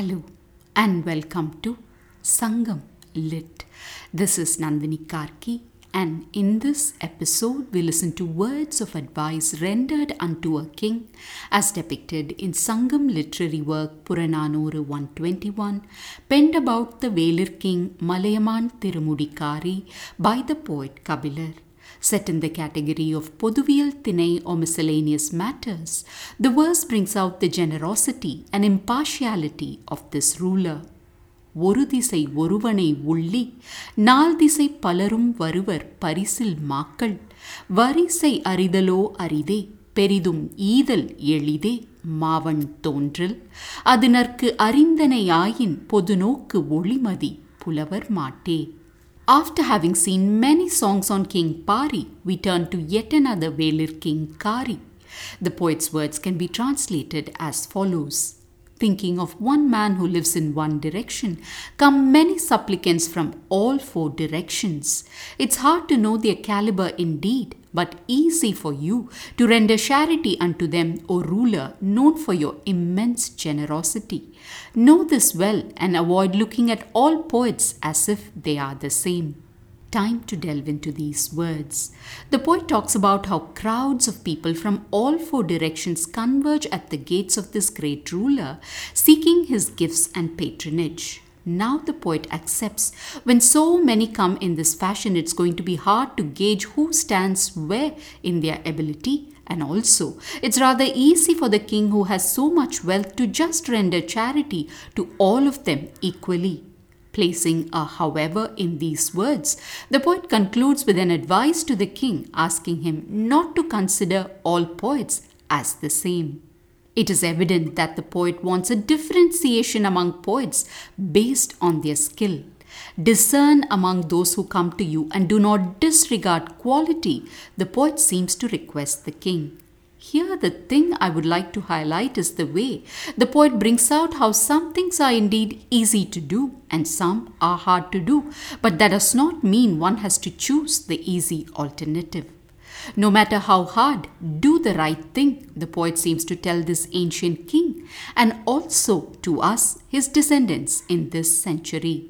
Hello and welcome to Sangam Lit. This is Nandini Karki, and in this episode, we listen to words of advice rendered unto a king as depicted in Sangam literary work Puranaanooru 121, penned about the Velir king Malaiyamaan Thirumudi Kaari by the poet Kabilar. Set in the category of Poduviyal Tinai or miscellaneous matters, the verse brings out the generosity and impartiality of this ruler. ஒரு திசை ஒருவனை உள்ளி நால் திசை பலரும் வருவர் பரிசில் மாக்கள் வரிசை அறிதலோ அரிதே பெரிதும் ஈதல் எளிதே மாவன் தோன்றல் அது நற்கு அறிந்தனையாயின் பொதுநோக்கு ஒளிமதி புலவர் மாட்டே After having seen many songs on King Pari, we turn to yet another Velir king Kaari. The poet's words can be translated as follows. Thinking of one man who lives in one direction, come many supplicants from all four directions. It's hard to know their caliber indeed, but easy for you to render charity unto them, O ruler, known for your immense generosity. Know this well and avoid looking at all poets as if they are the same. Time to delve into these words. The poet talks about how crowds of people from all four directions converge at the gates of this great ruler, seeking his gifts and patronage. Now the poet accepts when so many come in this fashion, it's going to be hard to gauge who stands where in their ability. And also, it's rather easy for the king who has so much wealth to just render charity to all of them equally. Placing a however in these words, the poet concludes with an advice to the king, asking him not to consider all poets as the same. It is evident that the poet wants a differentiation among poets based on their skill. Discern among those who come to you and do not disregard quality, the poet seems to request the king. Here, the thing I would like to highlight is the way the poet brings out how some things are indeed easy to do and some are hard to do, but that does not mean one has to choose the easy alternative. No matter how hard, do the right thing, the poet seems to tell this ancient king, and also to us, his descendants, in this century.